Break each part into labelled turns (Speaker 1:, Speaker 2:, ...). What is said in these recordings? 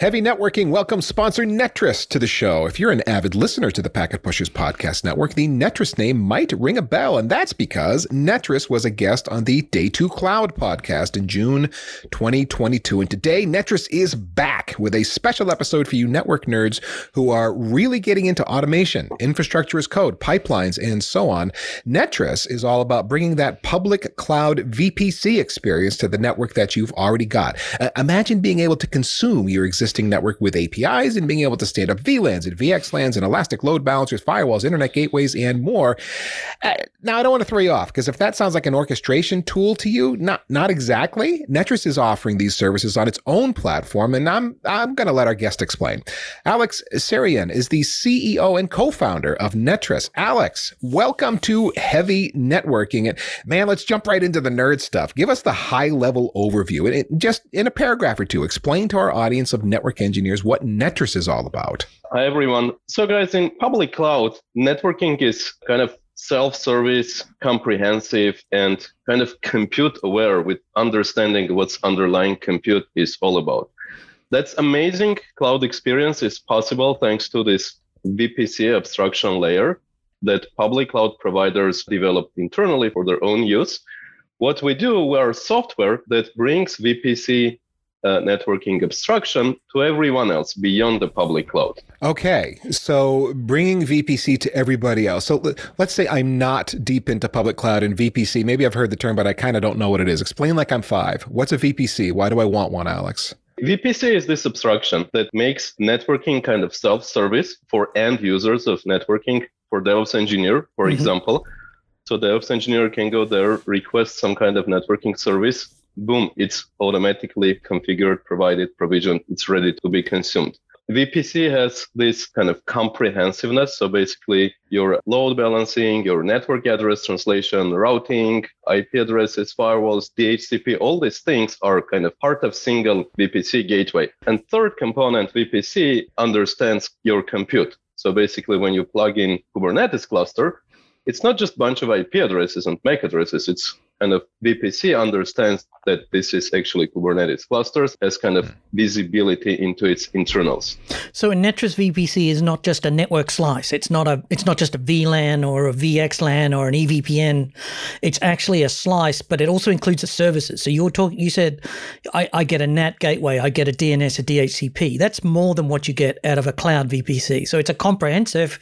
Speaker 1: Heavy Networking welcomes sponsor Netris to the show. If you're an avid listener to the Packet Pushers Podcast Network, the Netris name might ring a bell, and that's because Netris was a guest on the Day 2 Cloud podcast in June 2022. And today, Netris is back with a special episode for you network nerds who are really getting into automation, infrastructure as code, pipelines, and so on. Netris is all about bringing that public cloud VPC experience to the network that you've already got. Uh, imagine being able to consume your existing existing network with APIs and being able to stand up VLANs and VXLANs and elastic load balancers, firewalls, internet gateways, and more. Uh, now, I don't want to throw you off because if that sounds like an orchestration tool to you, not not exactly. Netris is offering these services on its own platform, and I'm I'm going to let our guest explain. Alex Saroyan is the CEO and co-founder of Netris. Alex, welcome to Heavy Networking. And man, let's jump right into the nerd stuff. Give us the high level overview, and it, just in a paragraph or two, explain to our audience of network network engineers what Netris is all about.
Speaker 2: Hi, everyone. So, guys, in public cloud, networking is kind of self service, comprehensive, and kind of compute aware with understanding what's underlying compute is all about. That's amazing cloud experience is possible thanks to this VPC abstraction layer that public cloud providers developed internally for their own use. What we do, we are software that brings VPC uh, networking abstraction to everyone else beyond the public cloud.
Speaker 1: Okay, so bringing VPC to everybody else. So let's say I'm not deep into public cloud and VPC. Maybe I've heard the term, but I kind of don't know what it is. Explain like I'm five. What's a VPC? Why do I want one, Alex?
Speaker 2: VPC is this abstraction that makes networking kind of self service for end users of networking, for DevOps engineer, for mm-hmm. example. So DevOps engineer can go there, request some kind of networking service, boom, it's automatically configured, provided, provisioned, it's ready to be consumed. VPC has this kind of comprehensiveness. So basically, your load balancing, your network address translation, routing, IP addresses, firewalls, DHCP, all these things are kind of part of single VPC gateway. And third component, VPC understands your compute. So basically, when you plug in Kubernetes cluster, it's not just bunch of IP addresses and MAC addresses. It's kind of VPC understands that this is actually Kubernetes clusters as kind of hmm. visibility into its internals.
Speaker 3: So a Netris VPC is not just a network slice. It's not a it's not just a VLAN or a VXLAN or an EVPN. It's actually a slice, but it also includes the services. So you're talking you said I, I get a NAT gateway, I get a DNS, a DHCP. That's more than what you get out of a cloud VPC. So it's a comprehensive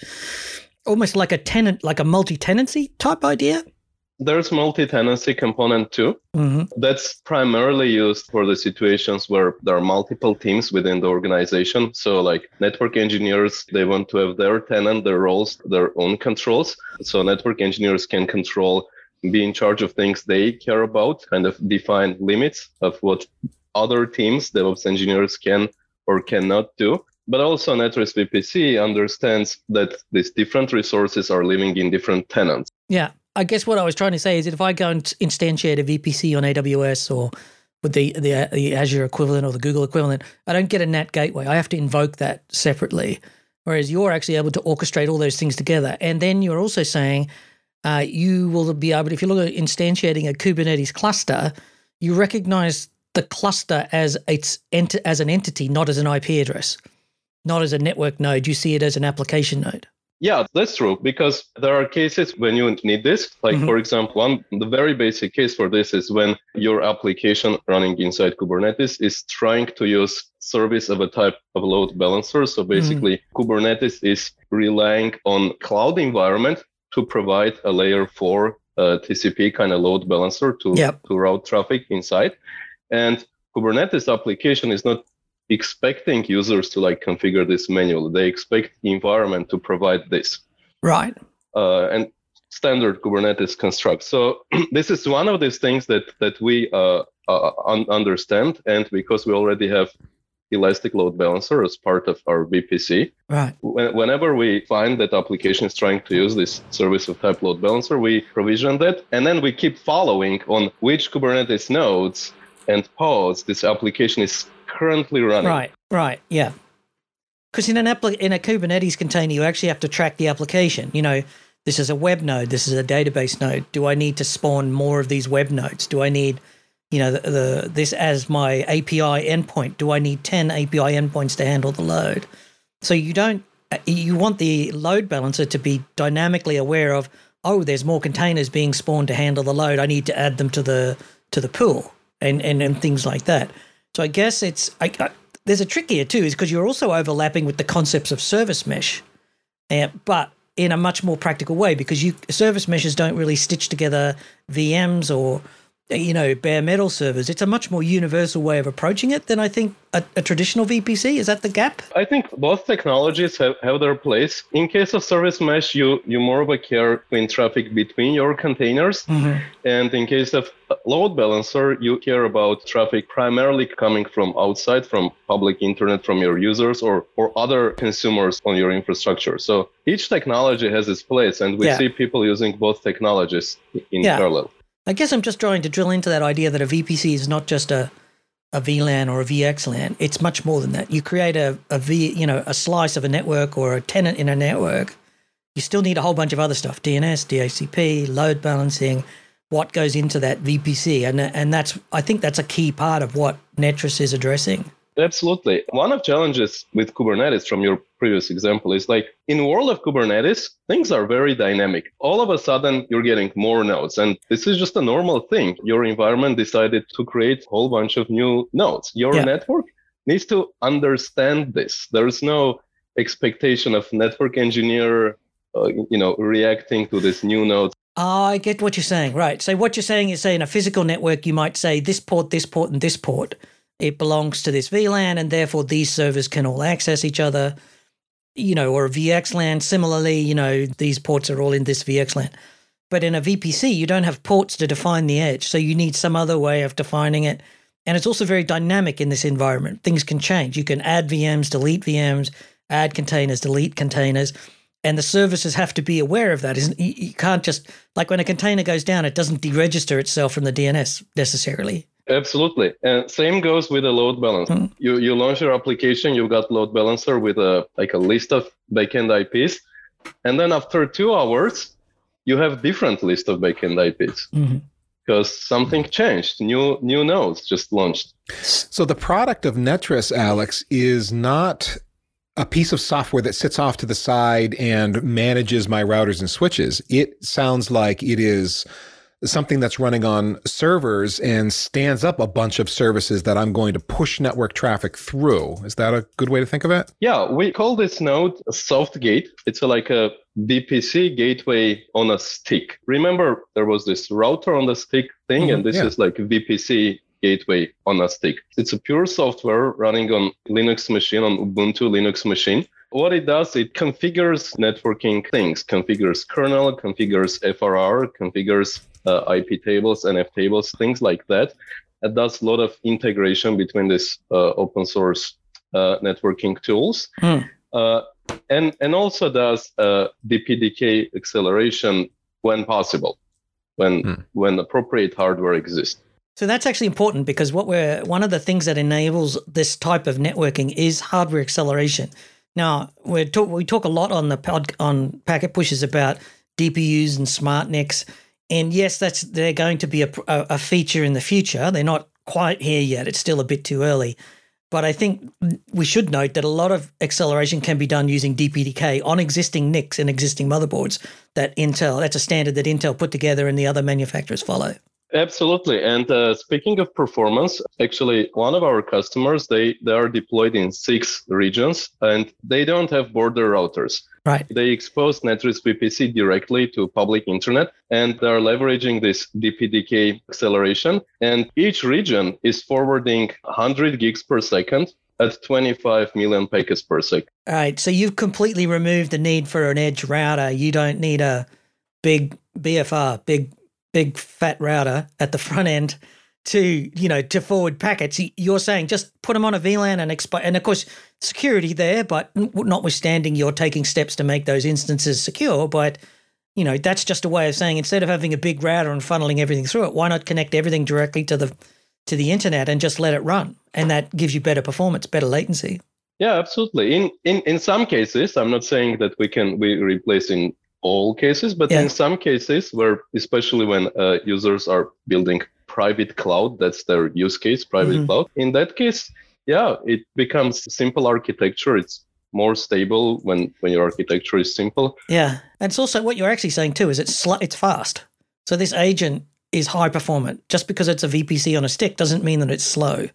Speaker 3: almost like a tenant like a multi-tenancy type idea
Speaker 2: there's multi-tenancy component too. Mm-hmm. That's primarily used for the situations where there are multiple teams within the organization. So like network engineers, they want to have their tenant, their roles, their own controls. So network engineers can control, be in charge of things they care about, kind of define limits of what other teams, DevOps engineers can or cannot do. But also Netris VPC understands that these different resources are living in different tenants.
Speaker 3: Yeah. I guess what I was trying to say is that if I go and instantiate a VPC on AWS or with the, the the Azure equivalent or the Google equivalent, I don't get a NAT gateway. I have to invoke that separately. Whereas you're actually able to orchestrate all those things together, and then you're also saying uh, you will be able. If you look at instantiating a Kubernetes cluster, you recognize the cluster as its as an entity, not as an IP address, not as a network node. You see it as an application node.
Speaker 2: Yeah, that's true because there are cases when you need this. Like, mm-hmm. for example, one the very basic case for this is when your application running inside Kubernetes is trying to use service of a type of load balancer. So basically, mm-hmm. Kubernetes is relying on cloud environment to provide a layer four uh, TCP kind of load balancer to yep. to route traffic inside, and Kubernetes application is not expecting users to like configure this manually. They expect the environment to provide this.
Speaker 3: Right.
Speaker 2: Uh, and standard Kubernetes construct. So this is one of these things that that we uh, uh, un- understand, and because we already have Elastic Load Balancer as part of our VPC.
Speaker 3: Right.
Speaker 2: Whenever we find that application is trying to use this service of type load balancer, we provision that, and then we keep following on which Kubernetes nodes and pods this application is currently running.
Speaker 3: Right, right, yeah. Because in an appli- in a Kubernetes container, you actually have to track the application. You know, this is a web node, this is a database node. Do I need to spawn more of these web nodes? Do I need you know, the, the this as my API endpoint. Do I need 10 API endpoints to handle the load? So you don't you want the load balancer to be dynamically aware of oh there's more containers being spawned to handle the load i need to add them to the to the pool and and, and things like that so i guess it's I, I, there's a trick here too is because you're also overlapping with the concepts of service mesh. Uh, but in a much more practical way because you service meshes don't really stitch together vms or you know, bare metal servers. It's a much more universal way of approaching it than I think a, a, traditional VPC. Is that the gap?
Speaker 2: I think both technologies have, have their place. In case of service mesh, you you more of a care in traffic between your containers, mm-hmm. and in case of load balancer, you care about traffic primarily coming from outside, from public internet, from your users or or other consumers on your infrastructure. So each technology has its place, and we yeah. see people using both technologies in yeah. parallel.
Speaker 3: I guess I'm just trying to drill into that idea that a VPC is not just a a VLAN or a VXLAN. It's much more than that. You create a, a V, you know, a slice of a network or a tenant in a network. You still need a whole bunch of other stuff: DNS, DHCP, load balancing, what goes into that VPC, and and that's I think that's a key part of what Netris is addressing.
Speaker 2: Absolutely. One of challenges with Kubernetes from your previous example is like in world of Kubernetes, things are very dynamic. All of a sudden you're getting more nodes and this is just a normal thing. Your environment decided to create a whole bunch of new nodes. Your yeah. network needs to understand this. There's no expectation of network engineer uh, you know reacting to this new node
Speaker 3: Oh, I get what you're saying. Right. So what you're saying is, say, in a physical network, you might say this port, this port, and this port it belongs to this VLAN, and therefore these servers can all access each other. You know, or a VXLAN. Similarly, you know, these ports are all in this VXLAN. But in a VPC, you don't have ports to define the edge, so you need some other way of defining it. And it's also very dynamic in this environment. Things can change. You can add VMs, delete VMs, add containers, delete containers and the services have to be aware of that. Isn't you can't just like when a container goes down, it doesn't deregister itself from the DNS necessarily.
Speaker 2: Absolutely. And same goes with a load balancer. Mm. You you launch your application, you've got load balancer with a like a list of backend IPs. And then after two hours, you have different list of backend IPs. Mm-hmm. Because something changed, new new nodes just launched.
Speaker 1: So the product of Netris, Alex, is not a piece of software that sits off to the side and manages my routers and switches. It sounds like it is something that's running on servers and stands up a bunch of services that I'm going to push network traffic through. Is that a good way to think of it?
Speaker 2: Yeah, we call this node a soft gate. It's like a VPC gateway on a stick. Remember, there was this router on the stick thing, mm-hmm, and this yeah. is like a VPC gateway on a stick. It's a pure software running on Linux machine, on Ubuntu Linux machine. What it does, it configures networking things, configures kernel, configures FRR, configures uh, iptables, NF tables, things like that. It does a lot of integration between these uh, open source uh, networking tools. Hmm. Uh, and, and also does uh, DPDK acceleration when possible, when, hmm. when appropriate hardware exists.
Speaker 3: So that's actually important because what we're one of the things that enables this type of networking is hardware acceleration. Now we talk we talk a lot on the pod, on Packet Pushers about DPUs and smart NICs, and yes, that's they're going to be a, a feature in the future. They're not quite here yet; it's still a bit too early. But I think we should note that a lot of acceleration can be done using DPDK on existing NICs and existing motherboards that Intel. That's a standard that Intel put together and the other manufacturers follow.
Speaker 2: Absolutely. And uh, speaking of performance, actually, one of our customers they they are deployed in six regions, and they don't have border routers.
Speaker 3: Right.
Speaker 2: They expose Netris VPC directly to public internet, and they're leveraging this DPDK acceleration. And each region is forwarding 100 gigs per second at 25 million packets per second.
Speaker 3: All right. So you've completely removed the need for an edge router. You don't need a big BFR, big big fat router at the front end to you know to forward packets. You're saying just put them on a vlan and and of course security there but notwithstanding you're taking steps to make those instances secure but you know that's just a way of saying instead of having a big router and funneling everything through it why not connect everything directly to the to the internet and just let it run? And that gives you better performance better latency.
Speaker 2: Yeah absolutely. In in in some cases i'm not saying that we can we replace in all cases, but yeah. in some cases where, especially when uh, users are building private cloud. That's their use case, private mm-hmm. cloud. In that case, yeah, it becomes simple architecture. It's more stable when when your architecture is simple.
Speaker 3: Yeah, and it's also what you're actually saying too is it's sl- it's fast. So this agent is high performant. Just because it's a VPC on a stick doesn't mean that it's slow.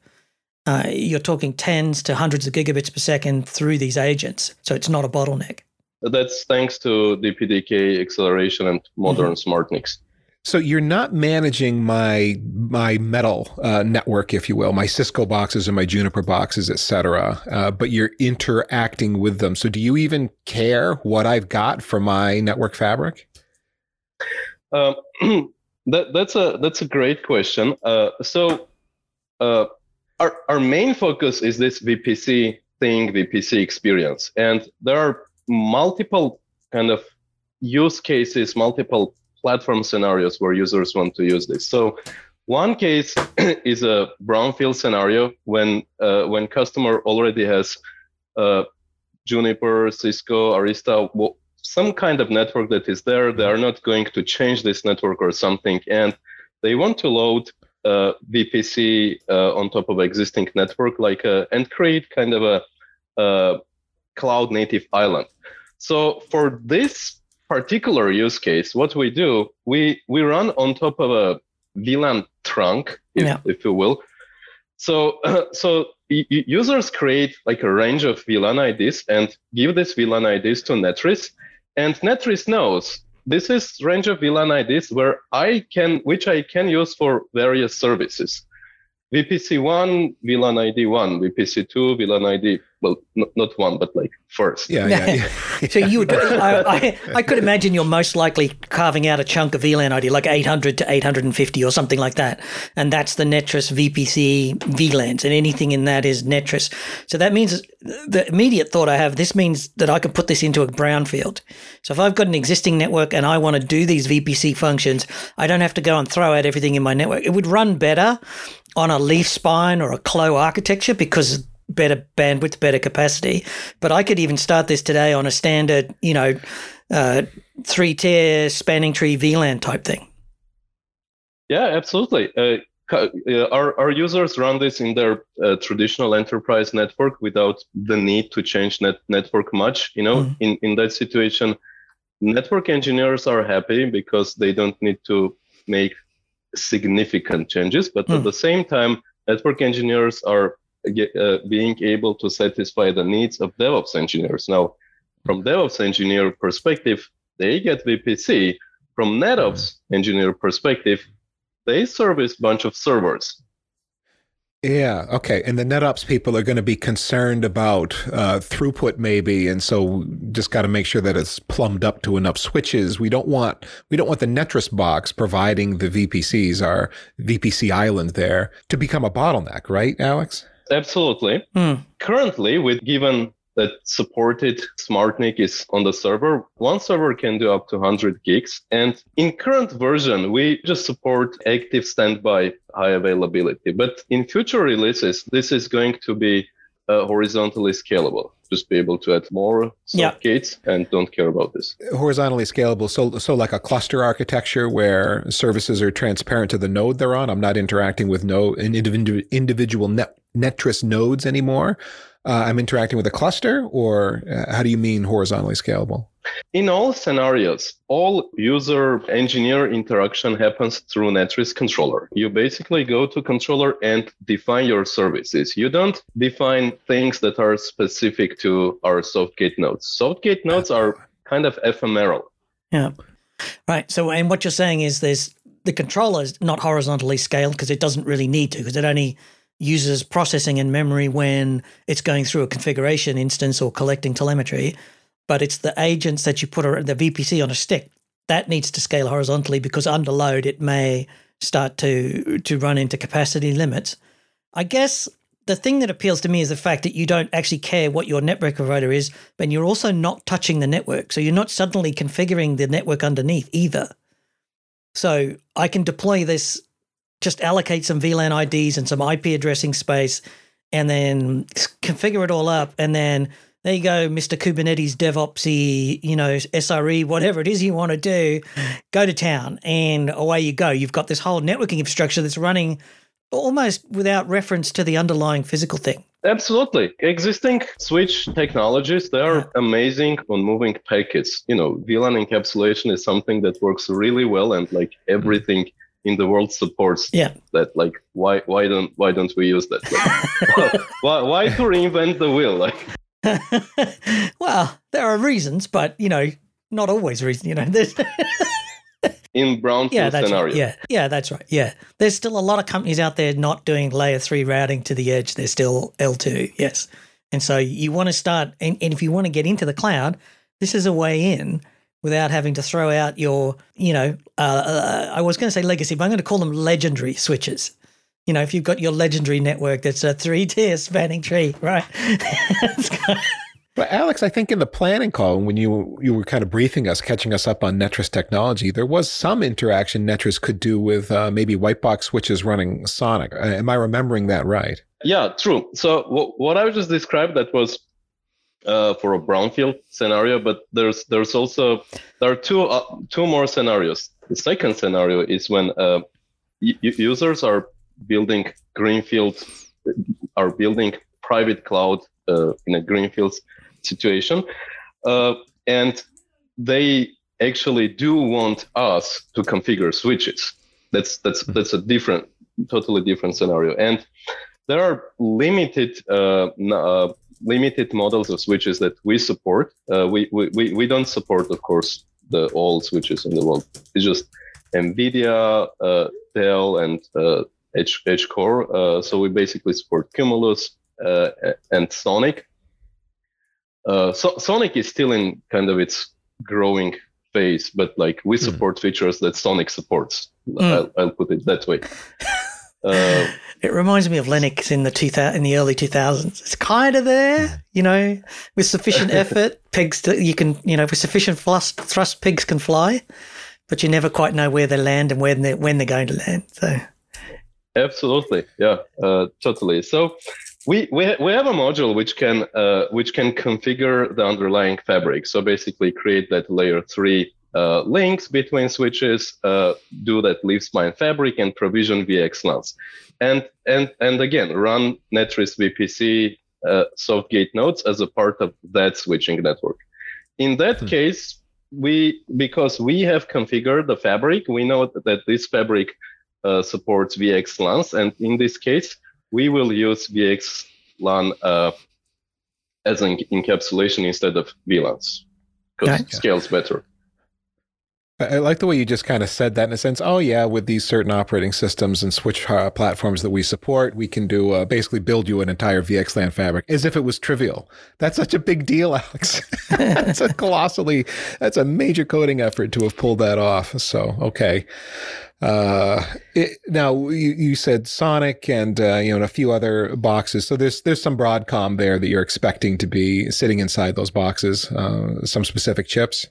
Speaker 3: Uh, you're talking tens to hundreds of gigabits per second through these agents, so it's not a bottleneck.
Speaker 2: That's thanks to DPDK acceleration and modern mm-hmm. SmartNICs.
Speaker 1: So you're not managing my my metal uh, network, if you will, my Cisco boxes and my Juniper boxes, et cetera, uh, but you're interacting with them. So do you even care what I've got for my network fabric?
Speaker 2: Um, that, that's a that's a great question. Uh, so uh, our our main focus is this VPC thing, VPC experience, and there are multiple kind of use cases, multiple platform scenarios where users want to use this. So one case is a brownfield scenario when uh, when customer already has uh, Juniper, Cisco, Arista, some kind of network that is there. They are not going to change this network or something, and they want to load uh, VPC uh, on top of existing network, like uh, and create kind of a, a cloud native island. So for this particular use case, what we do, we we run on top of a VLAN trunk, if, yeah. if you will. So uh, so users create like a range of VLAN IDs and give this VLAN IDs to Netris, and Netris knows this is range of VLAN IDs where I can which I can use for various services. VPC1, VLAN ID 1, VPC2, VLAN ID well, not, not one, but like first.
Speaker 1: Yeah, yeah.
Speaker 3: yeah. so you would, I, I, I, could imagine you're most likely carving out a chunk of VLAN ID, like 800 to 850 or something like that. And that's the Netris VPC VLANs, and anything in that is Netris. So that means the immediate thought I have, this means that I can put this into a brownfield. So if I've got an existing network and I want to do these VPC functions, I don't have to go and throw out everything in my network. It would run better on a leaf spine or a Clos architecture because better bandwidth, better capacity. But I could even start this today on a standard, you know, uh, three tier spanning tree VLAN type thing.
Speaker 2: Yeah, absolutely. Uh, uh, our, our users run this in their uh, traditional enterprise network without the need to change net network much. You know, mm. in, in that situation, network engineers are happy because they don't need to make significant changes. But mm. at the same time, network engineers are uh, being able to satisfy the needs of DevOps engineers. Now, from DevOps engineer perspective, they get VPC. From NetOps engineer perspective, they service a bunch of servers.
Speaker 1: Yeah. Okay. And the NetOps people are going to be concerned about uh, throughput, maybe, and so just got to make sure that it's plumbed up to enough switches. We don't want we don't want the Netris box providing the VPCs, our VPC island there, to become a bottleneck, right, Alex?
Speaker 2: Absolutely. Hmm. Currently, with given that supported SmartNIC is on the server. One server can do up to 100 gigs. And in current version, we just support active standby high availability. But in future releases, this is going to be uh, horizontally scalable. Just be able to add more soft gates and don't care about this.
Speaker 1: Horizontally scalable. So, so like a cluster architecture where services are transparent to the node they're on. I'm not interacting with no individual net, Netris nodes anymore uh, I'm interacting with a cluster, or uh, how do you mean horizontally scalable?
Speaker 2: In all scenarios, all user engineer interaction happens through Netris controller. You basically go to controller and define your services. You don't define things that are specific to our softgate nodes. Softgate nodes are kind of ephemeral.
Speaker 3: Yeah. Right. So, and what you're saying is there's the controller is not horizontally scaled because it doesn't really need to because it only uses processing and memory when it's going through a configuration instance or collecting telemetry, but it's the agents that you put the VPC on a stick that needs to scale horizontally because under load it may start to to run into capacity limits. I guess the thing that appeals to me is the fact that you don't actually care what your network provider is, but you're also not touching the network. So you're not suddenly configuring the network underneath either. So I can deploy this just allocate some VLAN IDs and some IP addressing space and then configure it all up and then there you go, Mr. Kubernetes DevOpsy, you know, SRE, whatever it is you want to do, go to town and away you go. You've got this whole networking infrastructure that's running almost without reference to the underlying physical thing.
Speaker 2: Absolutely. Existing switch technologies, they are amazing on moving packets. You know, VLAN encapsulation is something that works really well and like mm-hmm. everything in the world supports
Speaker 3: yeah.
Speaker 2: that. Like why why don't why don't we use that? Like, why, why to reinvent the wheel? Like
Speaker 3: well, there are reasons, but you know, not always reason. You know, there's
Speaker 2: in brownfield
Speaker 3: yeah, that's
Speaker 2: scenario.
Speaker 3: Right. Yeah, yeah, that's right. Yeah, there's still a lot of companies out there not doing layer three routing to the edge. They're still L2. Yes, and so you want to start, and, and if you want to get into the cloud, this is a way in without having to throw out your, you know, uh, uh, I was going to say legacy, but I'm going to call them legendary switches. You know, if you've got your legendary network that's a three tier spanning tree, right?
Speaker 1: But Alex, I think in the planning call, when you you were kind of briefing us, catching us up on Netris technology, there was some interaction Netris could do with uh, maybe white box switches running Sonic. Uh, am I remembering that right?
Speaker 2: Yeah, true. So w- what I was just described that was uh, for a brownfield scenario, but there's there's also there are two uh, two more scenarios. The second scenario is when uh, y- users are building greenfield, are building private cloud uh, in a greenfield situation, uh, and they actually do want us to configure switches. That's that's hmm. that's a different, totally different scenario, and there are limited uh, uh, limited models of switches that we support. Uh, we, we, we don't support, of course, the all switches in the world. It's just NVIDIA, uh, Dell, and uh, Edge, Edgecore. Uh, so we basically support Cumulus uh, and Sonic. Uh, so Sonic is still in kind of its growing phase, but like we hmm. support mm. features that Sonic supports. Mm. I'll, I'll, put it that way.
Speaker 3: Uh, it reminds me of Linux in the two in the early two thousands. It's kind of there, you know, with sufficient effort, pigs to, you can you know with sufficient thrust, thrust pigs can fly, but you never quite know where they land and when they when they're going to land. So,
Speaker 2: absolutely, yeah, uh, totally. So. We, we, we have a module which can uh, which can configure the underlying fabric. So basically, create that layer three uh, links between switches, uh, do that leaf spine fabric, and provision VXLANs. And, and, and again, run Netris VPC uh, softgate nodes as a part of that switching network. In that hmm. case, we because we have configured the fabric, we know that this fabric uh, supports VXLANs, and in this case, we will use VXLAN uh, as an encapsulation instead of VLANs because it scales better.
Speaker 1: I like the way you just kind of said that in a sense. Oh yeah, with these certain operating systems and switch uh, platforms that we support, we can do uh, basically build you an entire VXLAN fabric as if it was trivial. That's such a big deal, Alex. that's a colossally, that's a major coding effort to have pulled that off. So okay. Uh, it, now you, you said Sonic and uh, you know a few other boxes. So there's there's some Broadcom there that you're expecting to be sitting inside those boxes. Uh, some specific chips.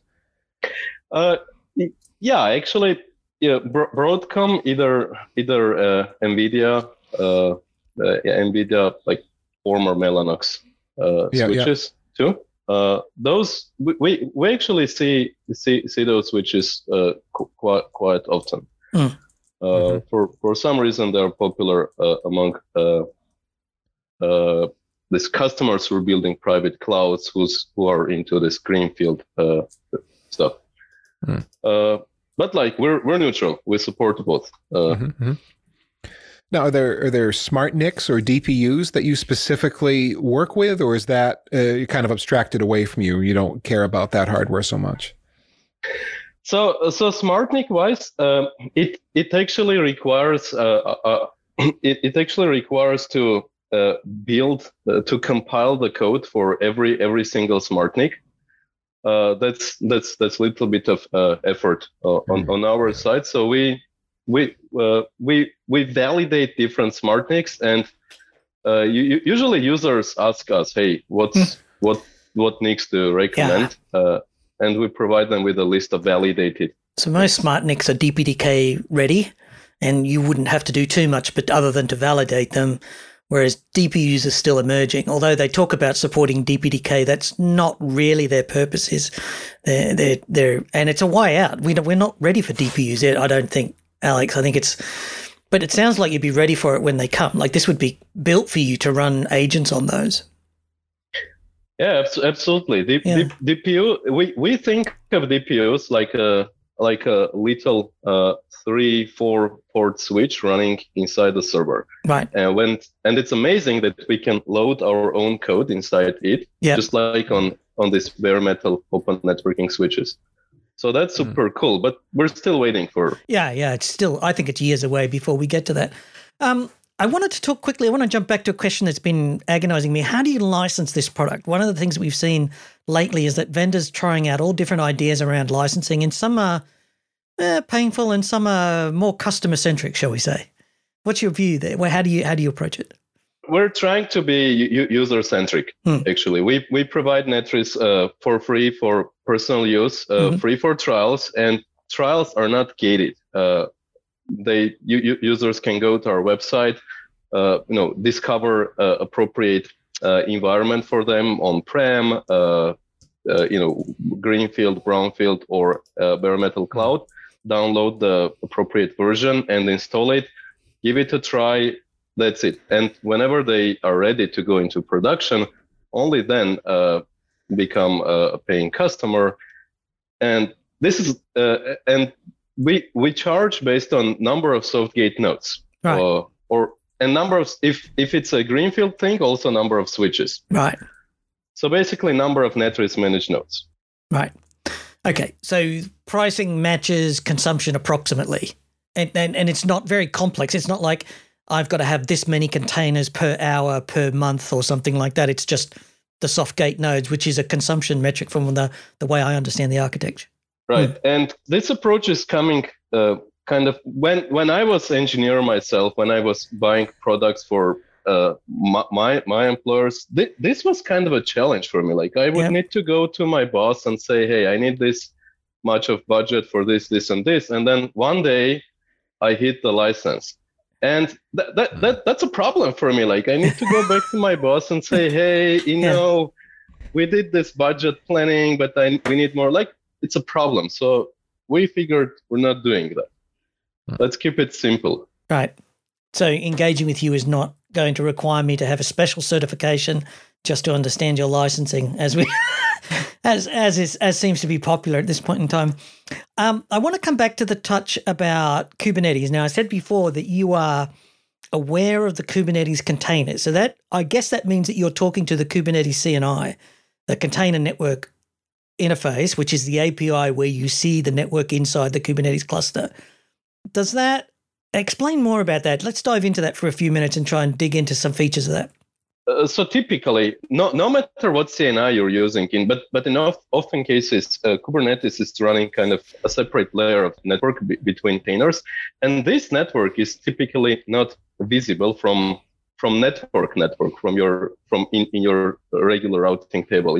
Speaker 2: Uh, yeah, actually, yeah, Broadcom either either uh, Nvidia, uh, uh, Nvidia like former Mellanox uh, yeah, switches yeah. too. Uh, those we, we actually see see see those switches uh, quite quite often. Mm. Uh, mm-hmm. For for some reason, they're popular uh, among uh, uh, these customers who are building private clouds, who's who are into this greenfield uh, stuff. Mm. Uh, but like we're we're neutral. We support both. Uh, mm-hmm, mm-hmm.
Speaker 1: Now, are there are there smart NICs or DPUs that you specifically work with, or is that uh, kind of abstracted away from you? You don't care about that hardware so much.
Speaker 2: So, so SmartNIC wise, um, it it actually requires uh, uh, it, it actually requires to uh, build uh, to compile the code for every every single SmartNIC uh, that's that's that's a little bit of uh, effort uh, on, mm-hmm. on our side. So we we uh, we we validate different smart NICs, and uh, you, usually users ask us, "Hey, what's mm. what what NICs to recommend?" Yeah. Uh, and we provide them with a list of validated.
Speaker 3: So most smart NICs are DPDK ready, and you wouldn't have to do too much, but other than to validate them whereas DPUs are still emerging. Although they talk about supporting DPDK, that's not really their purposes. They're, they're, they're, and it's a way out. We we're not ready for DPUs yet, I don't think, Alex. I think it's, but it sounds like you'd be ready for it when they come. Like this would be built for you to run agents on those.
Speaker 2: Yeah, absolutely. D- yeah. D- DPU, we, we think of DPUs like a like a little uh, three four port switch running inside the server.
Speaker 3: Right.
Speaker 2: And when and it's amazing that we can load our own code inside it,
Speaker 3: yep.
Speaker 2: just like on on these bare metal open networking switches. So that's hmm. super mm. cool, but we're still waiting for.
Speaker 3: Yeah, yeah, it's still. I think it's years away before we get to that. Um, I wanted to talk quickly. I want to jump back to a question that's been agonizing me. How do you license this product? One of the things that we've seen lately is that vendors trying out all different ideas around licensing, and some are eh, painful and some are more customer centric, shall we say? What's your view there? Well, how do you how do you approach it?
Speaker 2: We're trying to be user centric. Hmm. Actually, we we provide Netris uh, for free for personal use, uh, mm-hmm. free for trials, and trials are not gated. Uh, they users can go to our website, uh, you know, discover uh, appropriate uh, environment for them on prem, uh, uh, you know, greenfield, brownfield, or bare metal cloud. Download the appropriate version and install it. Give it a try. That's it. And whenever they are ready to go into production, only then become a paying customer. And this is and we we charge based on number of softgate nodes
Speaker 3: right. uh,
Speaker 2: or a number of if if it's a greenfield thing also number of switches.
Speaker 3: Right.
Speaker 2: So basically number of netris managed nodes.
Speaker 3: Right. Okay so pricing matches consumption approximately. And, and and it's not very complex. It's not like i've got to have this many containers per hour per month or something like that. It's just the soft gate nodes which is a consumption metric from the the way i understand the architecture
Speaker 2: Right. And this approach is coming uh, kind of when when I was engineer myself, when I was buying products for uh, my, my, my employers, th- this was kind of a challenge for me. Like I would need to go to my boss and say, "Hey, I need this much of budget for this, this, and this," and then one day I hit the license. And that, that, hmm. that that's a problem for me. Like I need to go back to my boss and say, "Hey, you yeah. know, we did this budget planning, but I, we need more." Like it's a problem. So we figured we're not doing that. Hmm. Let's keep it simple.
Speaker 3: Right. So engaging with you is not going to require me to have a special certification just to understand your licensing, as we, as as is as seems to be popular at this point in time. Um, I want to come back to the touch about Kubernetes. Now, I said before that you are aware of the Kubernetes containers, so that I guess that means that you're talking to the Kubernetes CNI, the container network interface, which is the API where you see the network inside the Kubernetes cluster. Does that explain more about that? Let's dive into that for a few minutes and try and dig into some features of that.
Speaker 2: Uh, so typically, no, no matter what CNI you're using, in but but in often cases, uh, Kubernetes is running kind of a separate layer of network b- between containers, and this network is typically not visible from from network network from your from in, in your regular routing table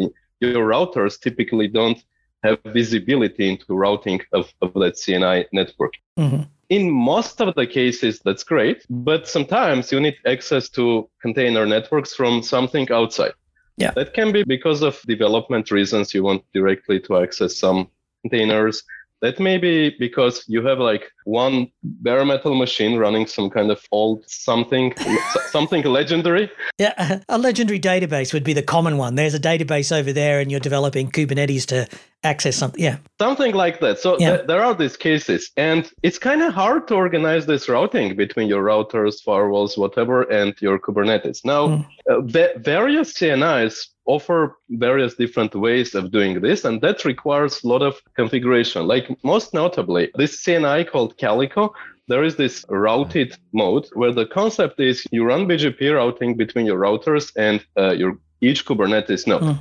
Speaker 2: your routers typically don't have visibility into routing of, of that CNI network. Mm-hmm. In most of the cases, that's great, but sometimes you need access to container networks from something outside.
Speaker 3: Yeah.
Speaker 2: That can be because of development reasons. You want directly to access some containers that may be because you have like one bare metal machine running some kind of old something, something legendary.
Speaker 3: Yeah, a legendary database would be the common one. There's a database over there, and you're developing Kubernetes to access something. Yeah,
Speaker 2: something like that. So yeah. th- there are these cases, and it's kind of hard to organize this routing between your routers, firewalls, whatever, and your Kubernetes. Now, mm. uh, various CNIs offer various different ways of doing this, and that requires a lot of configuration. Like most notably, this CNI called Calico, there is this routed mode where the concept is you run BGP routing between your routers and uh, your each Kubernetes node. Mm.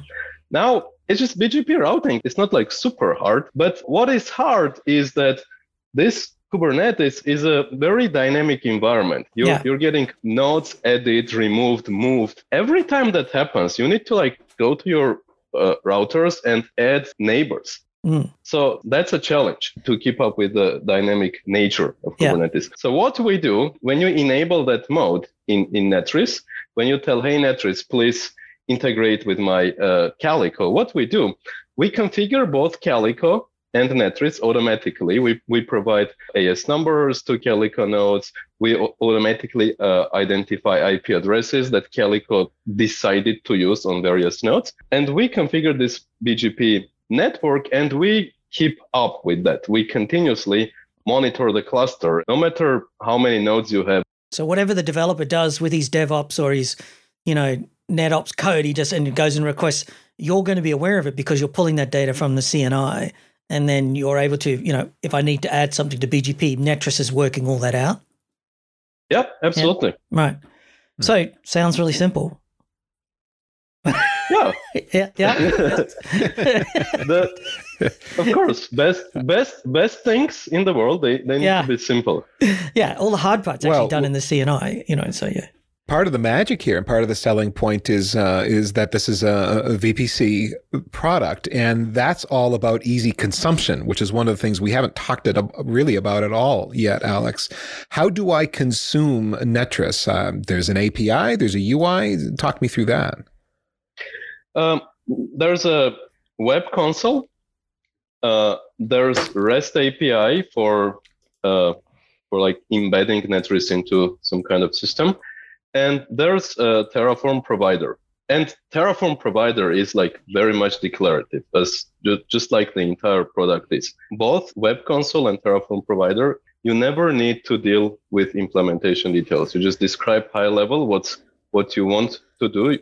Speaker 2: Now, it's just BGP routing. It's not like super hard, but what is hard is that this Kubernetes is a very dynamic environment. You're, yeah. you're getting nodes added, removed, moved. Every time that happens, you need to like go to your uh, routers and add neighbors. Mm. So that's a challenge to keep up with the dynamic nature of Kubernetes. Yeah. So what we do when you enable that mode in, in Netris, when you tell, hey, Netris, please integrate with my uh, Calico, what we do, we configure both Calico and Netris automatically. We, we provide AS numbers to Calico nodes. We automatically uh, identify IP addresses that Calico decided to use on various nodes. And we configure this BGP network and we keep up with that. We continuously monitor the cluster, no matter how many nodes you have.
Speaker 3: So whatever the developer does with his DevOps or his, you know, NetOps code, he just and goes and requests, you're going to be aware of it because you're pulling that data from the CNI. And then you're able to, you know, if I need to add something to BGP, Netris is working all that out.
Speaker 2: Yep, absolutely.
Speaker 3: Yeah. Right. Hmm. So sounds really simple.
Speaker 2: Yeah.
Speaker 3: yeah, yeah.
Speaker 2: the, of course, best best best things in the world they, they need yeah. to be simple.
Speaker 3: Yeah, all the hard parts well, actually done in the CNI, you know. So yeah.
Speaker 1: Part of the magic here and part of the selling point is uh, is that this is a, a, VPC product, and that's all about easy consumption, which is one of the things we haven't talked it, really about at all yet, Alex. How do I consume Netris? Um, there's an API, there's a UI. Talk me through that.
Speaker 2: Um, there's a web console. Uh, there's REST API for uh, for like embedding Netris into some kind of system, and there's a Terraform provider. And Terraform provider is like very much declarative, as just like the entire product is. Both web console and Terraform provider, you never need to deal with implementation details. You just describe high level what's what you want to do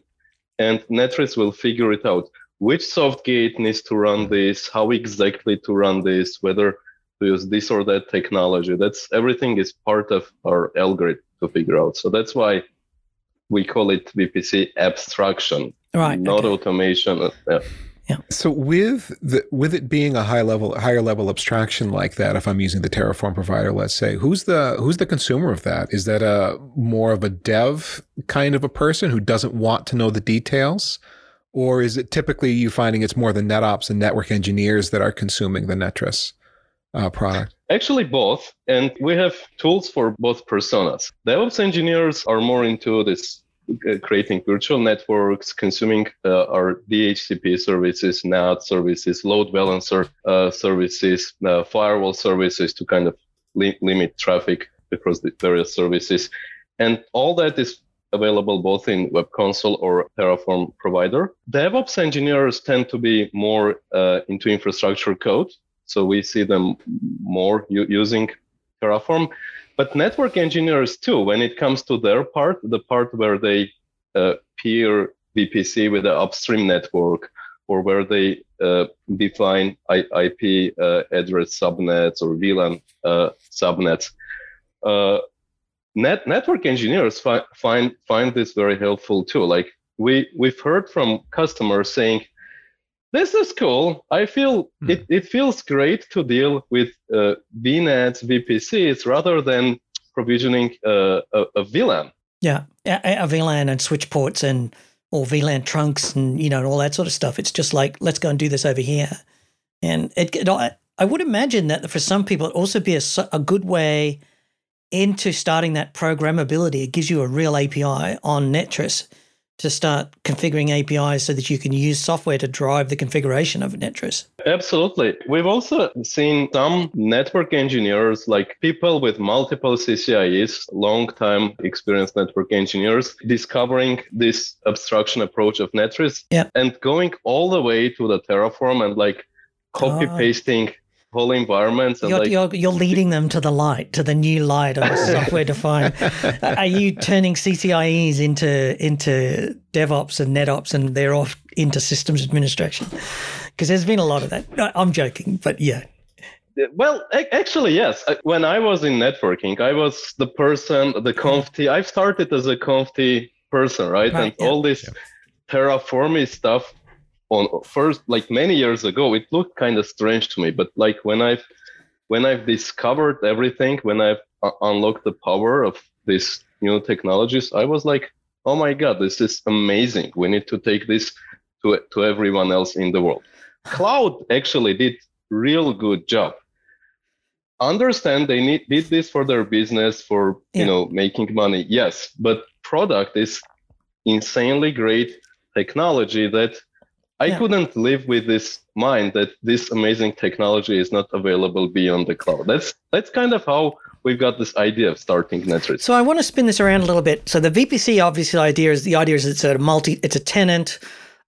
Speaker 2: and Netris will figure it out. Which soft gate needs to run this, how exactly to run this, whether to use this or that technology. That's everything is part of our algorithm to figure out. So that's why we call it VPC abstraction,
Speaker 3: right?
Speaker 2: Not okay. automation.
Speaker 3: Uh, yeah.
Speaker 1: Yeah. So with the with it being a high level higher level abstraction like that, if I'm using the Terraform provider, let's say, who's the who's the consumer of that? Is that a more of a dev kind of a person who doesn't want to know the details? Or is it typically you finding it's more the NetOps and network engineers that are consuming the Netris uh, product?
Speaker 2: Actually, both. And we have tools for both personas. DevOps engineers are more into this uh, creating virtual networks, consuming uh, our DHCP services, NAT services, load balancer uh, services, uh, firewall services to kind of li- limit traffic across the various services. And all that is available both in Web Console or Terraform provider. DevOps engineers tend to be more uh, into infrastructure code. So we see them more using Terraform. But network engineers too, when it comes to their part, the part where they uh, peer VPC with the upstream network, or where they uh, define IP uh, address subnets or VLAN uh, subnets. Uh, net network engineers fi- find find this very helpful too. Like we we've heard from customers saying, this is cool. I feel hmm. it, it feels great to deal with uh, VNets, VPCs, rather than provisioning uh, a, a VLAN.
Speaker 3: Yeah, a, a VLAN and switch ports and or VLAN trunks and you know all that sort of stuff. It's just like let's go and do this over here, and it. it I, I would imagine that for some people, it also be a, a good way into starting that programmability. It gives you a real API on Netris to start configuring APIs so that you can use software to drive the configuration of Netris.
Speaker 2: Absolutely. We've also seen some network engineers, like people with multiple CCIEs, long time experienced network engineers, discovering this abstraction approach of Netris
Speaker 3: yeah.
Speaker 2: and going all the way to the Terraform and like copy ah. pasting whole environments.
Speaker 3: You're,
Speaker 2: like,
Speaker 3: you're, you're, leading them to the light, to the new light of software defined. Are you turning CCIEs into into DevOps and NetOps, and they're off into systems administration? Because there's been a lot of that. I'm joking, but yeah.
Speaker 2: Well, actually, yes. When I was in networking, I was the person, the CompT. I started as a CompT person, right? right and yeah. all this yeah. terraforming stuff on first like many years ago it looked kind of strange to me but like when i've when i've discovered everything when i've uh, unlocked the power of these new technologies i was like oh my god this is amazing. We need to take this to to everyone else in the world. Cloud actually did real good job. Understand they need did this for their business for yeah. you know making money yes but product is insanely great technology that I
Speaker 3: Yeah.
Speaker 2: couldn't live with this mind that this amazing technology is not available beyond the cloud. That's that's kind of how we've got this idea of starting Netris.
Speaker 3: So I want to spin this around a little bit. So the VPC obviously idea is the idea is it's a multi it's a tenant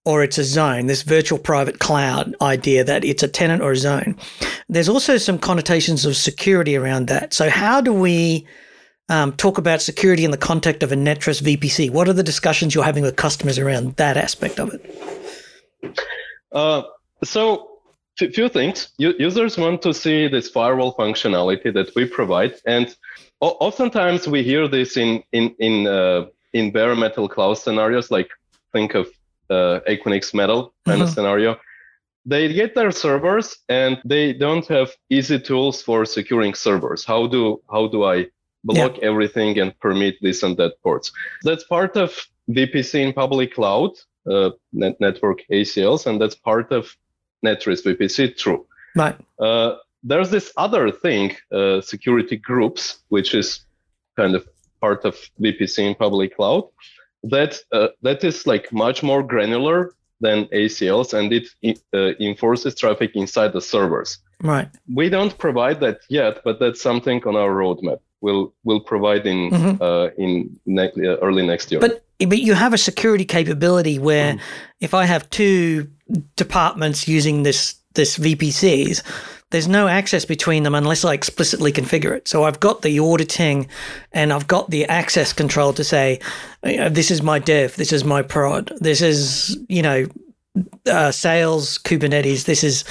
Speaker 3: or it's a zone, this virtual private cloud idea that it's a tenant or a zone. There's also some connotations of security around that. So how do we um, talk about security in the context of a Netris VPC? What are the discussions you're having with customers around that aspect of it?
Speaker 2: Uh, so a few things. U- users want to see this firewall functionality that we provide, and o- oftentimes we hear this in in in uh, in bare metal cloud scenarios. Like think of uh, Equinix Metal kind of
Speaker 3: Mhm.
Speaker 2: scenario. They get their servers and they don't have easy tools for securing servers. How do how do I block everything and permit this and that ports? That's part of VPC in public cloud uh, net- network ACLs, and that's part of Netris VPC. True.
Speaker 3: Right.
Speaker 2: Uh, there's this other thing, uh, security groups, which is kind of part of VPC in public cloud. That uh, that is like much more granular than ACLs, and it uh, enforces traffic inside the servers.
Speaker 3: Right.
Speaker 2: We don't provide that yet, but that's something on our roadmap. We'll we'll provide in
Speaker 3: Mhm.
Speaker 2: uh, in ne- uh, early next year.
Speaker 3: But but you have a security capability where if I have two departments using this this VPCs, there's no access between them unless I explicitly configure it. So I've got the auditing and I've got the access control to say this is my dev, this is my prod, this is you know uh, sales Kubernetes. This is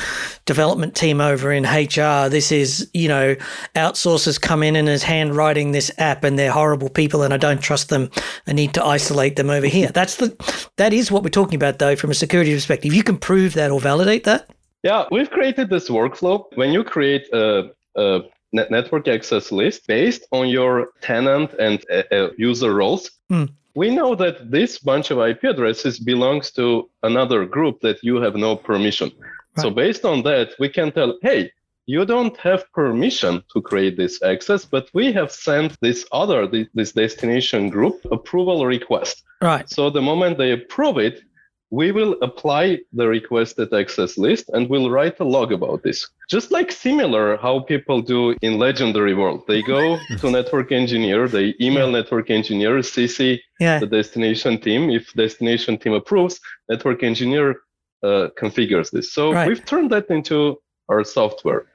Speaker 3: development team over in HR. This is you know outsourcers come in and is handwriting this app and they're horrible people and I don't trust them. I need to isolate them over here. That's the that is what we're talking about though from a security perspective. You can prove that or validate that.
Speaker 2: Yeah, we've created this workflow. When you create a, a net- network access list based on your tenant and uh, uh, user roles,
Speaker 3: Hmm.
Speaker 2: We know that this bunch of IP addresses belongs to another group that you have no permission. So based on that, we can tell, hey, you don't have permission to create this access, but we have sent this other, this, this destination group approval request.
Speaker 3: Right.
Speaker 2: So the moment they approve it, we will apply the requested access list and we'll write a log about this. Just like similar how people do in legendary world. They go to network engineer, they email network engineer, CC
Speaker 3: Yeah.
Speaker 2: the destination team. If destination team approves, network engineer uh, configures this. So
Speaker 3: Right.
Speaker 2: we've turned that into our software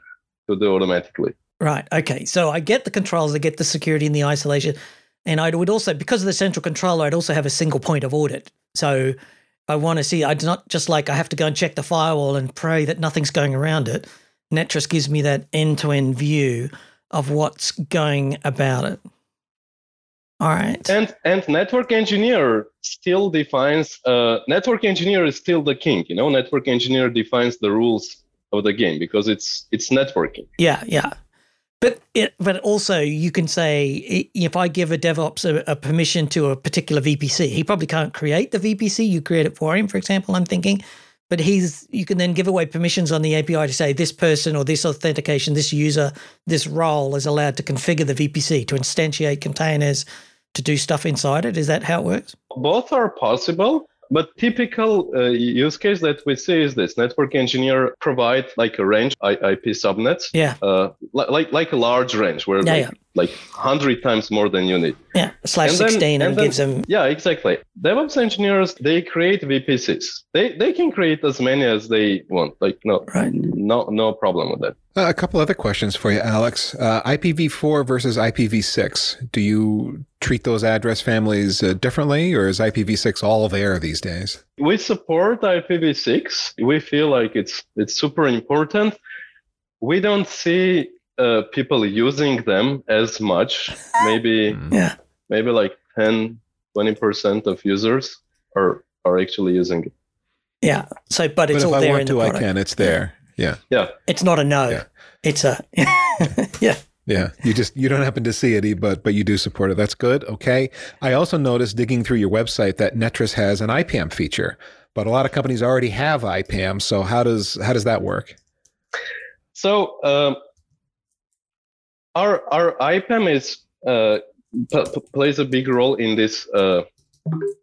Speaker 2: to do automatically.
Speaker 3: Right. Okay. So I get the controls, I get the security and the isolation. And I would also, because of the central controller, I'd also have a single point of audit. So I want to see, I do not just like I have to go and check the firewall and pray that nothing's going around it. Netris gives me that end to end view of what's going about it. All right.
Speaker 2: And and network engineer still defines uh, network engineer is still the king. You know, network engineer defines the rules of the game because it's it's networking.
Speaker 3: Yeah, yeah. But it, but also you can say if I give a DevOps a, a permission to a particular VPC, he probably can't create the VPC. You create it for him, for example. I'm thinking, but he's you can then give away permissions on the API to say this person or this authentication, this user, this role is allowed to configure the VPC to instantiate containers, to do stuff inside it. Is that how it works?
Speaker 2: Both are possible, but typical uh, use case that we see is this: network engineer provide like a range I- IP subnets,
Speaker 3: Yeah,
Speaker 2: uh, li- like like a large range where
Speaker 3: Yeah, yeah.
Speaker 2: Like hundred times more than you need.
Speaker 3: yeah. Slash
Speaker 2: And then-
Speaker 3: sixteen and,
Speaker 2: and then-
Speaker 3: gives them
Speaker 2: Yeah, exactly. DevOps engineers they create VPCs. They they can create as many as they want. Like no
Speaker 3: right.
Speaker 2: no no problem with that.
Speaker 1: Uh, a couple other questions for you, Alex. Uh, IPv4 versus IPv6. Do you treat those address families uh, differently, or is IPv6 all there these days?
Speaker 2: We support IPv6. We feel like it's it's super important. We don't see uh, people using them as much. Maybe
Speaker 1: Hmm.
Speaker 3: Yeah.
Speaker 2: maybe like 10 20% of users are are actually using it.
Speaker 3: Yeah. So, but it's
Speaker 1: but if
Speaker 3: all
Speaker 1: I
Speaker 3: there
Speaker 1: want
Speaker 3: in
Speaker 1: to,
Speaker 3: the
Speaker 1: I can. It's there. Yeah.
Speaker 2: Yeah.
Speaker 3: It's not a no.
Speaker 1: Yeah.
Speaker 3: It's a yeah.
Speaker 1: Yeah, you just you don't happen to see it, but but you do support it. That's good. Okay. I also noticed digging through your website that Netris has an IPAM feature, but a lot of companies already have IPAM. So how does how does that work?
Speaker 2: So um, our our IPAM is uh, p- p- plays a big role in this uh,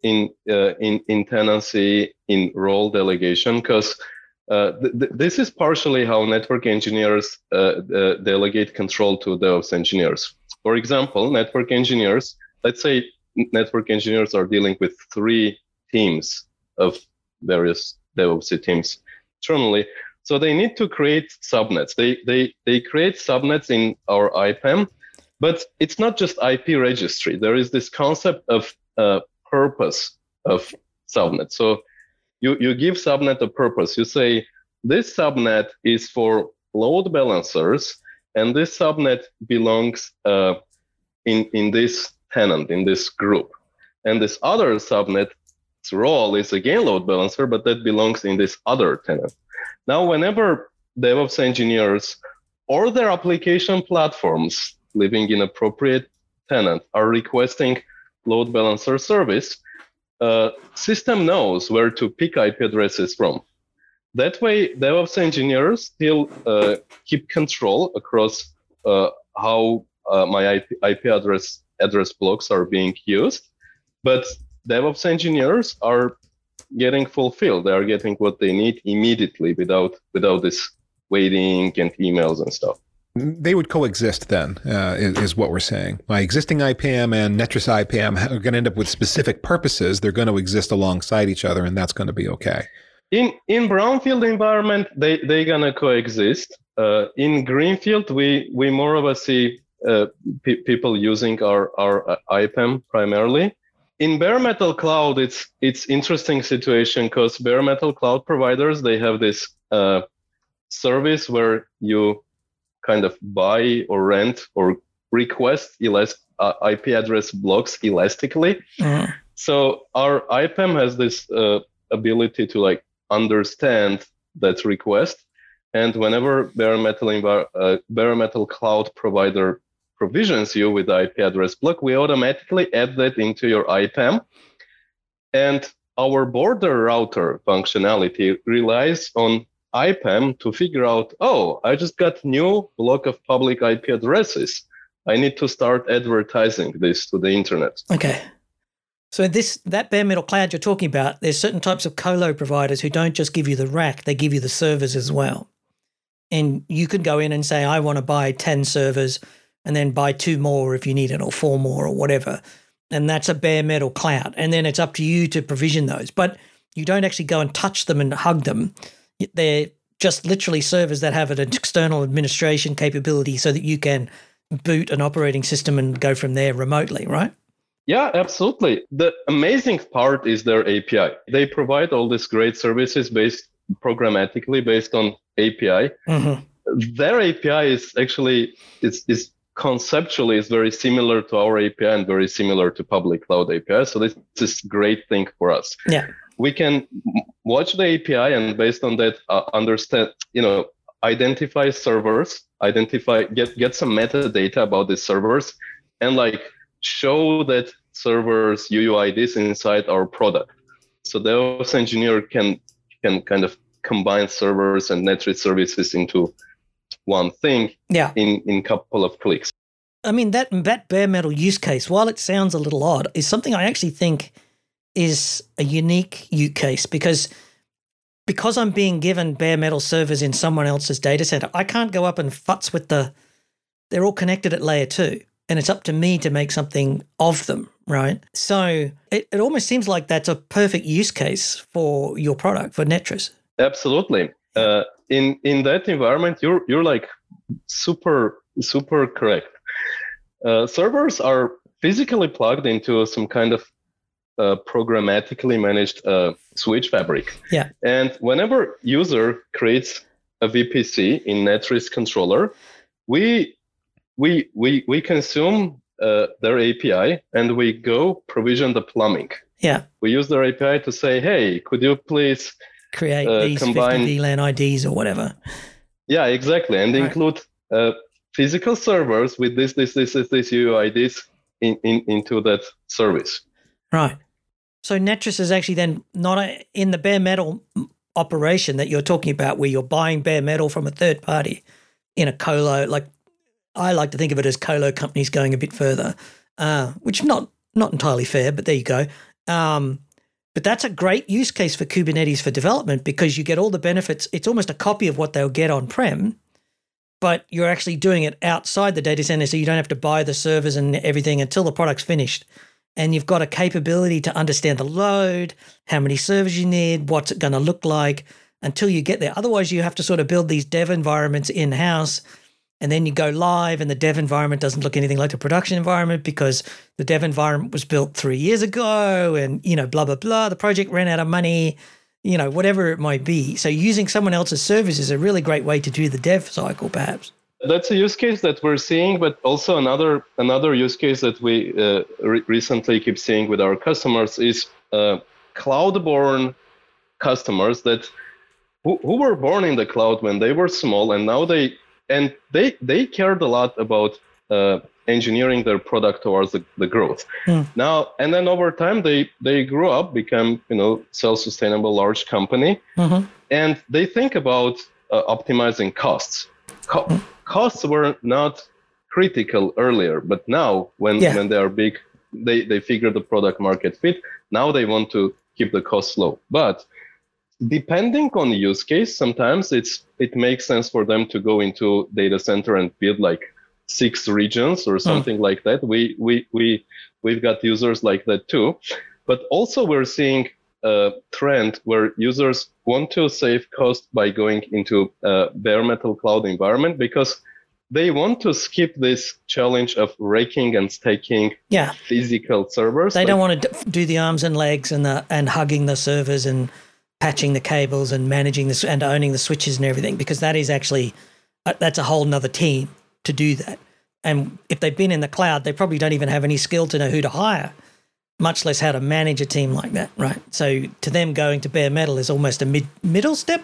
Speaker 2: in uh, in in tenancy in role delegation because uh, th- th- this is partially how network engineers uh, uh, delegate control to DevOps engineers. For example, network engineers, let's say network engineers are dealing with three teams of various DevOps teams internally. So they need to create subnets. They, they, they create subnets in our IPAM, but it's not just IP registry. There is this concept of uh, purpose of subnet. So you, you give subnet a purpose. You say this subnet is for load balancers, and this subnet belongs uh, in, in this tenant, in this group. And this other subnet's role is a again load balancer, but that belongs in this other tenant. Now, whenever DevOps engineers or their application platforms living in appropriate tenant are requesting load balancer service, uh, system knows where to pick IP addresses from. That way, DevOps engineers still uh, keep control across uh, how uh, my IP, IP, address address blocks are being used, but DevOps engineers are getting fulfilled. They are getting what they need immediately without without this waiting and emails and stuff.
Speaker 1: They would coexist then, uh, is, is, what we're saying. My existing IPAM and Netris IPAM are going to end up with specific purposes. They're going to exist alongside each other, and that's going to be okay.
Speaker 2: In in brownfield environment, they they're gonna coexist. Uh, in greenfield, we we more of a see uh, p- people using our our uh, IPAM primarily in bare metal cloud it's it's interesting situation because bare metal cloud providers they have this uh, service where you kind of buy or rent or request elast- uh, ip address blocks elastically mm. so our ipam has this uh, ability to like understand that request and whenever bare metal uh, bare metal cloud provider provisions you with the IP address block, we automatically add that into your IPAM. And our border router functionality relies on IPAM to figure out, oh, I just got new block of public IP addresses. I need to start advertising this to the internet.
Speaker 3: Okay. So this that bare metal cloud you're talking about, there's certain types of colo providers who don't just give you the rack, they give you the servers as well. And you could go in and say, I want to buy 10 servers and then buy two more if you need it or four more or whatever. And that's a bare metal cloud. And then it's up to you to provision those. But you don't actually go and touch them and hug them. They're just literally servers that have an external administration capability so that you can boot an operating system and go from there remotely, right?
Speaker 2: Yeah, absolutely. The amazing part is their API. They provide all these great services based programmatically based on API. Mm-hmm. Their API is actually is is conceptually is very similar to our API and very similar to public cloud API. So this, is great thing for us.
Speaker 3: Yeah.
Speaker 2: We can watch the API and based on that uh, understand, you know, identify servers, identify get get some metadata about the servers and like show that servers UUIDs inside our product. So the DevOps engineer can can kind of combine servers and Netris services into one thing
Speaker 3: yeah.
Speaker 2: in in couple of clicks.
Speaker 3: I mean that that bare metal use case, while it sounds a little odd, is something I actually think is a unique use case because because I'm being given bare metal servers in someone else's data center, I can't go up and futz with the they're all connected at layer two. And it's up to me to make something of them, right? So it, it almost seems like that's a perfect use case for your product, for Netris.
Speaker 2: Absolutely. Uh, in in that environment, you're you're like super super correct. Uh, servers are physically plugged into some kind of uh, programmatically managed uh, switch fabric.
Speaker 3: Yeah.
Speaker 2: And whenever user creates a VPC in Netris controller, we we we we consume uh, their API and we go provision the plumbing.
Speaker 3: Yeah.
Speaker 2: We use their API to say, hey, could you please
Speaker 3: create uh, these combine, 50 VLAN IDs or whatever.
Speaker 2: Yeah, exactly, and right. include uh, physical servers with this, this, this, this, this UUIDs in, in, into that service.
Speaker 3: Right. So Netris is actually then not a, in the bare metal operation that you're talking about, where you're buying bare metal from a third party in a colo. Like I like to think of it as colo companies going a bit further, uh, which not not entirely fair, but there you go. Um, but that's a great use case for Kubernetes for development because you get all the benefits. It's almost a copy of what they'll get on prem, but you're actually doing it outside the data center. So you don't have to buy the servers and everything until the product's finished. And you've got a capability to understand the load, how many servers you need, what's it going to look like until you get there. Otherwise, you have to sort of build these dev environments in house and then you go live and the dev environment doesn't look anything like the production environment because the dev environment was built three years ago and you know blah blah blah. The project ran out of money you know whatever it might be. So using someone else's service is a really great way to do the dev cycle perhaps.
Speaker 2: That's a use case that we're seeing but also another another use case that we uh, re- recently keep seeing with our customers is uh, cloud-born customers that who, who were born in the cloud when they were small and now they and they they cared a lot about uh, engineering their product towards the, the growth. Mm. Now and then over time they they grew up, become you know self-sustainable large company, mm-hmm. and they think about uh, optimizing costs. Co- mm. Costs were not critical earlier, but now when yeah. when they are big, they they figure the product market fit. Now they want to keep the costs low, but depending on the use case, sometimes it's it makes sense for them to go into data center and build like six regions or hmm. something mm. like that. We we we we've got users like that too, but also we're seeing a trend where users want to save cost by going into a bare metal cloud environment because they want to skip this challenge of raking and staking
Speaker 3: yeah.
Speaker 2: physical servers.
Speaker 3: They like, don't want to do the arms and legs and the and hugging the servers and patching the cables and managing this and owning the switches and everything because that is actually uh, that's a whole nother team to do that. And if they've been in the cloud they probably don't even have any skill to know who to hire much less how to manage a team like that right? So to them going to bare metal is almost a mid middle step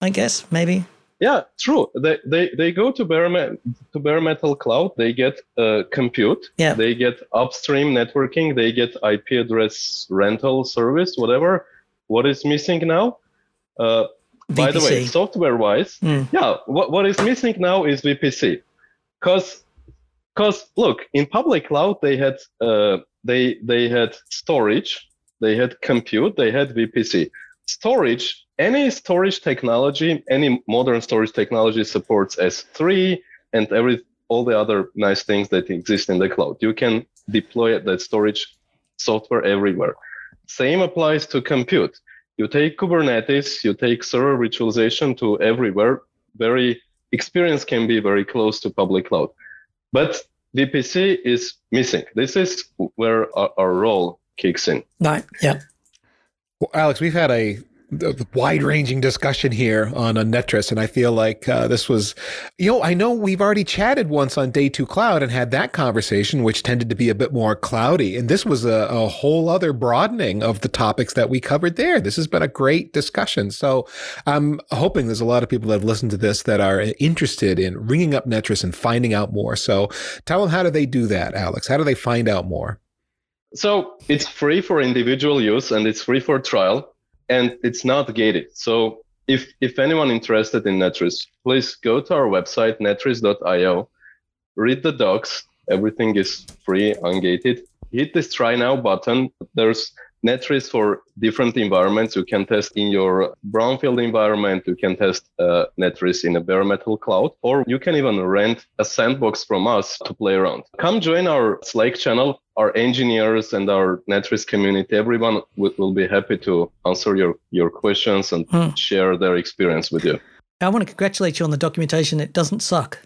Speaker 3: i guess maybe?
Speaker 2: Yeah true. They they, they go to bare, me- to bare metal cloud they get uh, compute
Speaker 3: yeah.
Speaker 2: they get upstream networking they get ip address rental service whatever what is missing now? Uh, by the way, software wise, mm. yeah, what, what is missing now is VPC. Because because look, in public cloud they had uh, they they had storage, they had compute, they had VPC. Storage, any storage technology, any modern storage technology supports S3 and every all the other nice things that exist in the cloud. You can deploy that storage software everywhere. Same applies to compute. You take Kubernetes, you take server virtualization to everywhere. Very experience can be very close to public cloud. But VPC is missing. This is where our, our role kicks in.
Speaker 3: Right. Yeah.
Speaker 1: Well, Alex, we've had a wide ranging discussion here on Netris. And I feel like uh, this was, you know, I know we've already chatted once on day two cloud and had that conversation, which tended to be a bit more cloudy. And this was a, a whole other broadening of the topics that we covered there. This has been a great discussion. So I'm hoping there's a lot of people that have listened to this that are interested in ringing up Netris and finding out more. So tell them how do they do that, Alex? How do they find out more?
Speaker 2: So it's free for individual use and it's free for trial and it's not gated. So if if anyone interested in Netris, please go to our website netris.io, read the docs. Everything is free, ungated. Hit this try now button. There's Netris for different environments. You can test in your brownfield environment. You can test uh, Netris in a bare metal cloud, or you can even rent a sandbox from us to play around. Come join our Slack channel. Our engineers and our Netris community, everyone will, will be happy to answer your, your questions and hmm. share their experience with you.
Speaker 3: I want to congratulate you on the documentation. It doesn't suck.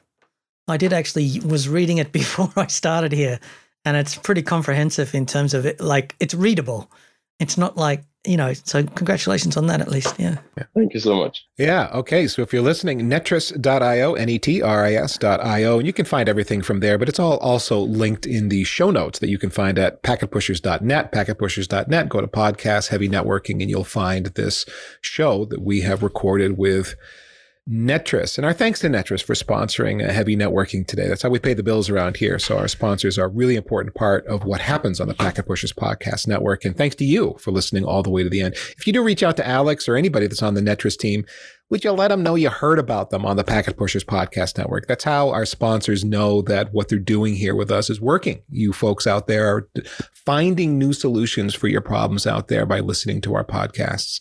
Speaker 3: I did actually was reading it before I started here, and it's pretty comprehensive in terms of it. Like it's readable it's not like you know so congratulations on that at least yeah.
Speaker 2: yeah. thank you so much
Speaker 1: yeah okay so if you're listening netris.io n-e-t-r-i-s.io and you can find everything from there but it's all also linked in the show notes that you can find at packetpushers.net packetpushers.net go to podcast heavy networking and you'll find this show that we have recorded with Netris. And our thanks to Netris for sponsoring a Heavy Networking today. That's how we pay the bills around here. So our sponsors are a really important part of what happens on the Packet Pushers Podcast Network. And thanks to you for listening all the way to the end. If you do reach out to Alex or anybody that's on the Netris team, would you let them know you heard about them on the Packet Pushers Podcast Network? That's how our sponsors know that what they're doing here with us is working. You folks out there are finding new solutions for your problems out there by listening to our podcasts.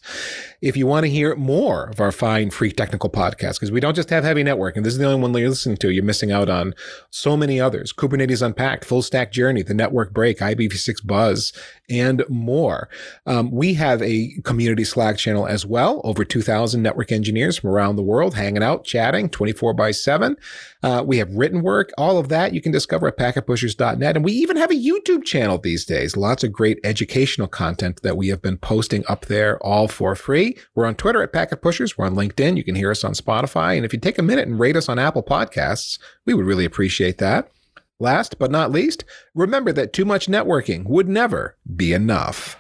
Speaker 1: If you want to hear more of our fine free technical podcasts, because we don't just have heavy network, and this is the only one you're listening to, you're missing out on so many others Kubernetes Unpacked, Full Stack Journey, The Network Break, IPv6 Buzz, and more. Um, we have a community Slack channel as well, over 2,000 network engineers from around the world hanging out, chatting 24 by 7. Uh, we have written work, all of that you can discover at packetpushers.net. And we even have a YouTube channel these days. Lots of great educational content that we have been posting up there all for free. We're on Twitter at Packet Pushers. We're on LinkedIn. You can hear us on Spotify. And if you take a minute and rate us on Apple Podcasts, we would really appreciate that. Last but not least, remember that too much networking would never be enough.